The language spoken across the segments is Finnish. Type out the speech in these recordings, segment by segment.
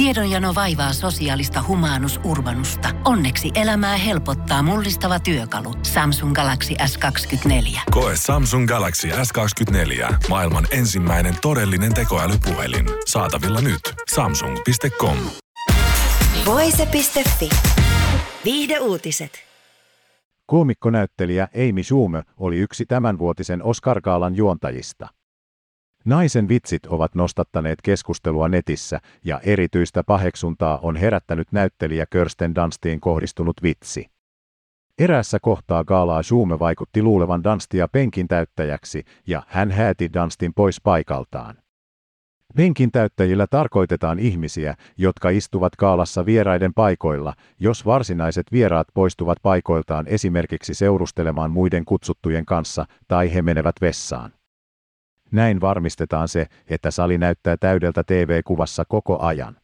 Tiedonjano vaivaa sosiaalista humanus urbanusta. Onneksi elämää helpottaa mullistava työkalu. Samsung Galaxy S24. Koe Samsung Galaxy S24. Maailman ensimmäinen todellinen tekoälypuhelin. Saatavilla nyt. Samsung.com. Voise.fi. Viihde uutiset. Koomikkonäyttelijä Amy Schumer oli yksi tämänvuotisen Oscar-gaalan juontajista. Naisen vitsit ovat nostattaneet keskustelua netissä ja erityistä paheksuntaa on herättänyt näyttelijä Kirsten Dunstiin kohdistunut vitsi. Eräässä kohtaa gaalaa Schume vaikutti luulevan Dunstia penkin täyttäjäksi ja hän hääti Dunstin pois paikaltaan. Penkin täyttäjillä tarkoitetaan ihmisiä, jotka istuvat kaalassa vieraiden paikoilla, jos varsinaiset vieraat poistuvat paikoiltaan esimerkiksi seurustelemaan muiden kutsuttujen kanssa tai he menevät vessaan. Näin varmistetaan se, että sali näyttää täydeltä TV-kuvassa koko ajan.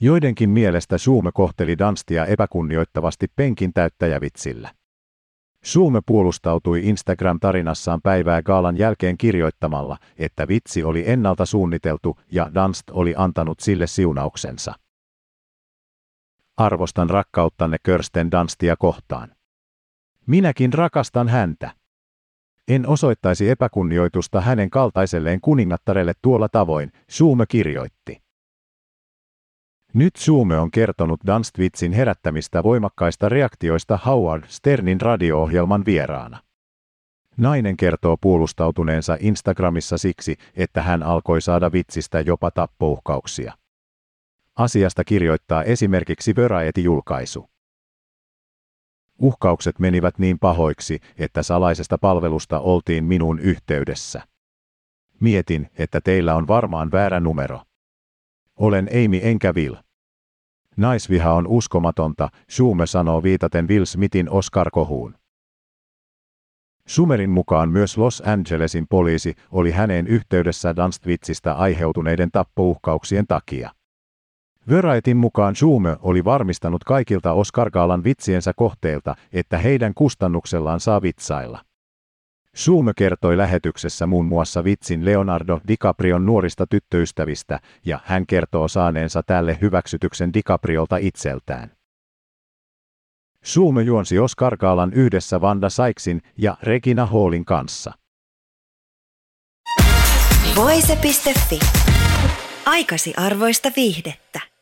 Joidenkin mielestä Suume kohteli Danstia epäkunnioittavasti penkin täyttäjävitsillä. Suume puolustautui Instagram-tarinassaan päivää gaalan jälkeen kirjoittamalla, että vitsi oli ennalta suunniteltu ja Danst oli antanut sille siunauksensa. Arvostan rakkauttanne Körsten Danstia kohtaan. Minäkin rakastan häntä. En osoittaisi epäkunnioitusta hänen kaltaiselleen kuningattarelle tuolla tavoin, Suume kirjoitti. Nyt Suume on kertonut Danstvitsin herättämistä voimakkaista reaktioista Howard Sternin radio-ohjelman vieraana. Nainen kertoo puolustautuneensa Instagramissa siksi, että hän alkoi saada vitsistä jopa tappouhkauksia. Asiasta kirjoittaa esimerkiksi Variety-julkaisu. Uhkaukset menivät niin pahoiksi, että salaisesta palvelusta oltiin minun yhteydessä. Mietin, että teillä on varmaan väärä numero. Olen Amy enkä Will. Naisviha on uskomatonta, Schume sanoo viitaten Will Smithin Oscar-kohuun. Sumerin mukaan myös Los Angelesin poliisi oli häneen yhteydessä Danstvitsistä aiheutuneiden tappouhkauksien takia. Veraitin mukaan Schume oli varmistanut kaikilta Oscar-gaalan vitsiensä kohteilta, että heidän kustannuksellaan saa vitsailla. Schume kertoi lähetyksessä muun muassa vitsin Leonardo DiCaprion nuorista tyttöystävistä, ja hän kertoo saaneensa tälle hyväksytyksen DiCapriolta itseltään. Schume juonsi Oscar-gaalan yhdessä Vanda Saiksin ja Regina Hallin kanssa. Voise.fi. Aikasi arvoista viihdettä.